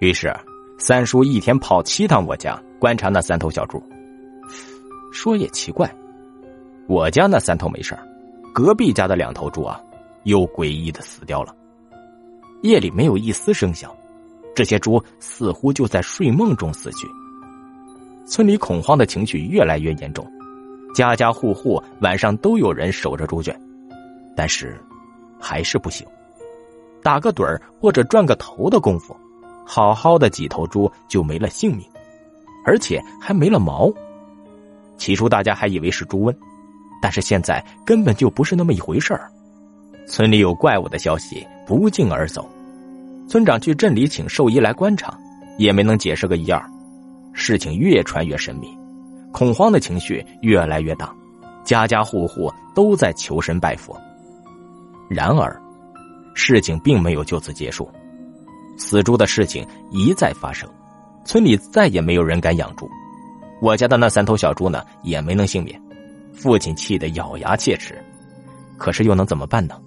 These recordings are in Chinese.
于是，三叔一天跑七趟我家观察那三头小猪。说也奇怪，我家那三头没事隔壁家的两头猪啊，又诡异的死掉了。夜里没有一丝声响，这些猪似乎就在睡梦中死去。村里恐慌的情绪越来越严重，家家户户晚上都有人守着猪圈，但是还是不行。打个盹或者转个头的功夫，好好的几头猪就没了性命，而且还没了毛。起初大家还以为是猪瘟，但是现在根本就不是那么一回事儿。村里有怪物的消息不胫而走，村长去镇里请兽医来观察，也没能解释个一二。事情越传越神秘，恐慌的情绪越来越大，家家户户都在求神拜佛。然而，事情并没有就此结束，死猪的事情一再发生，村里再也没有人敢养猪。我家的那三头小猪呢，也没能幸免。父亲气得咬牙切齿，可是又能怎么办呢？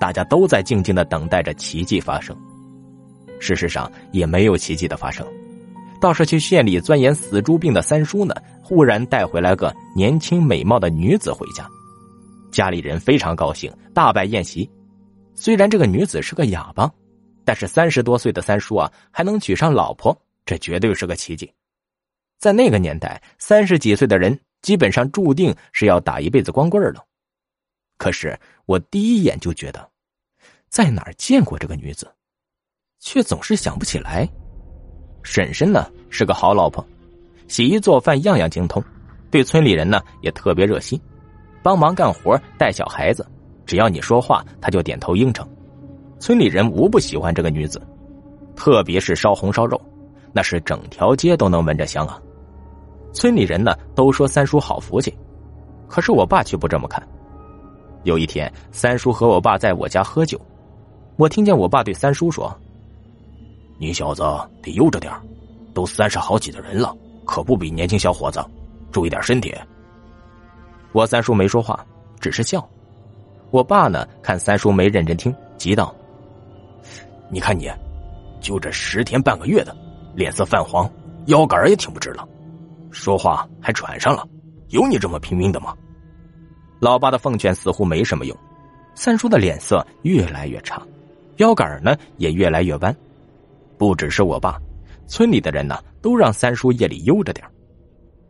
大家都在静静的等待着奇迹发生。事实上，也没有奇迹的发生。倒是去县里钻研死猪病的三叔呢，忽然带回来个年轻美貌的女子回家，家里人非常高兴，大摆宴席。虽然这个女子是个哑巴，但是三十多岁的三叔啊，还能娶上老婆，这绝对是个奇迹。在那个年代，三十几岁的人基本上注定是要打一辈子光棍了。可是我第一眼就觉得，在哪儿见过这个女子，却总是想不起来。婶婶呢是个好老婆，洗衣做饭样样精通，对村里人呢也特别热心，帮忙干活带小孩子，只要你说话，她就点头应承。村里人无不喜欢这个女子，特别是烧红烧肉，那是整条街都能闻着香啊。村里人呢都说三叔好福气，可是我爸却不这么看。有一天，三叔和我爸在我家喝酒，我听见我爸对三叔说。你小子得悠着点都三十好几的人了，可不比年轻小伙子，注意点身体。我三叔没说话，只是笑。我爸呢，看三叔没认真听，急道：“你看你，就这十天半个月的，脸色泛黄，腰杆也挺不直了，说话还喘上了，有你这么拼命的吗？”老爸的奉劝似乎没什么用，三叔的脸色越来越差，腰杆呢也越来越弯。不只是我爸，村里的人呢都让三叔夜里悠着点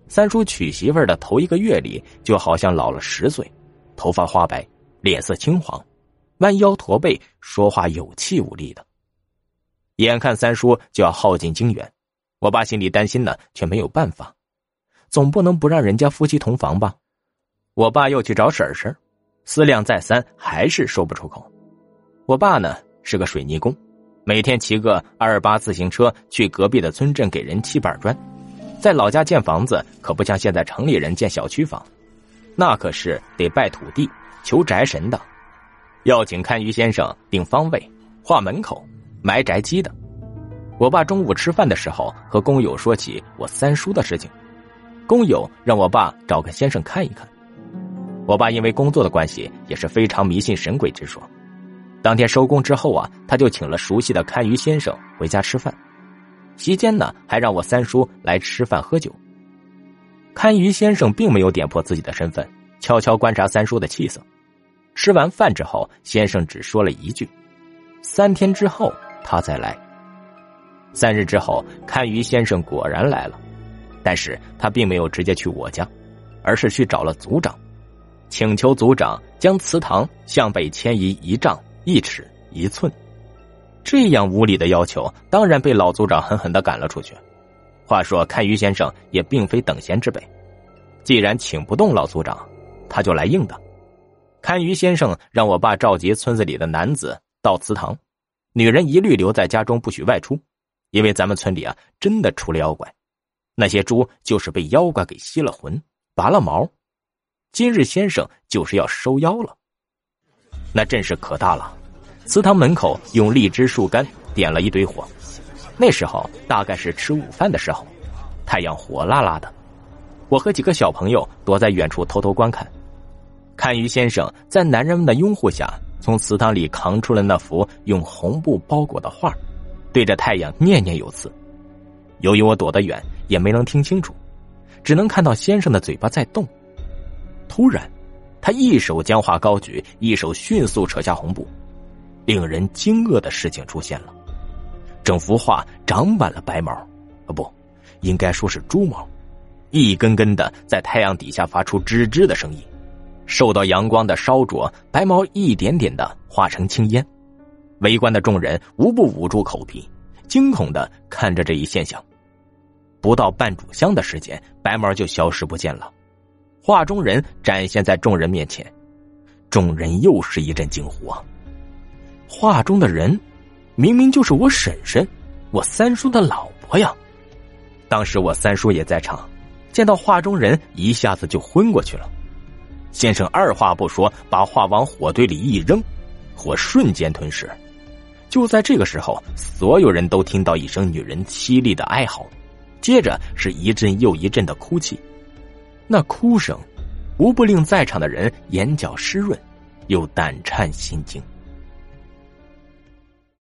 三叔娶媳妇的头一个月里，就好像老了十岁，头发花白，脸色青黄，弯腰驼背，说话有气无力的。眼看三叔就要耗尽精元，我爸心里担心呢，却没有办法，总不能不让人家夫妻同房吧？我爸又去找婶婶，思量再三，还是说不出口。我爸呢是个水泥工。每天骑个二八自行车去隔壁的村镇给人砌板砖，在老家建房子可不像现在城里人建小区房，那可是得拜土地、求宅神的，要请看鱼先生定方位、画门口、埋宅基的。我爸中午吃饭的时候和工友说起我三叔的事情，工友让我爸找个先生看一看。我爸因为工作的关系也是非常迷信神鬼之说。当天收工之后啊，他就请了熟悉的看鱼先生回家吃饭，席间呢还让我三叔来吃饭喝酒。看鱼先生并没有点破自己的身份，悄悄观察三叔的气色。吃完饭之后，先生只说了一句：“三天之后他再来。”三日之后，看鱼先生果然来了，但是他并没有直接去我家，而是去找了族长，请求族长将祠堂向北迁移一丈。一尺一寸，这样无理的要求，当然被老族长狠狠的赶了出去。话说，看鱼先生也并非等闲之辈，既然请不动老族长，他就来硬的。看鱼先生让我爸召集村子里的男子到祠堂，女人一律留在家中，不许外出，因为咱们村里啊，真的出了妖怪，那些猪就是被妖怪给吸了魂、拔了毛。今日先生就是要收妖了。那阵势可大了，祠堂门口用荔枝树干点了一堆火。那时候大概是吃午饭的时候，太阳火辣辣的。我和几个小朋友躲在远处偷偷观看。看鱼先生在男人们的拥护下，从祠堂里扛出了那幅用红布包裹的画，对着太阳念念有词。由于我躲得远，也没能听清楚，只能看到先生的嘴巴在动。突然，他一手将画高举，一手迅速扯下红布。令人惊愕的事情出现了，整幅画长满了白毛，啊不，应该说是猪毛，一根根的在太阳底下发出吱吱的声音。受到阳光的烧灼，白毛一点点的化成青烟。围观的众人无不捂住口鼻，惊恐的看着这一现象。不到半炷香的时间，白毛就消失不见了。画中人展现在众人面前，众人又是一阵惊呼啊！画中的人，明明就是我婶婶，我三叔的老婆呀！当时我三叔也在场，见到画中人，一下子就昏过去了。先生二话不说，把画往火堆里一扔，火瞬间吞噬。就在这个时候，所有人都听到一声女人凄厉的哀嚎，接着是一阵又一阵的哭泣。那哭声，无不令在场的人眼角湿润，又胆颤心惊。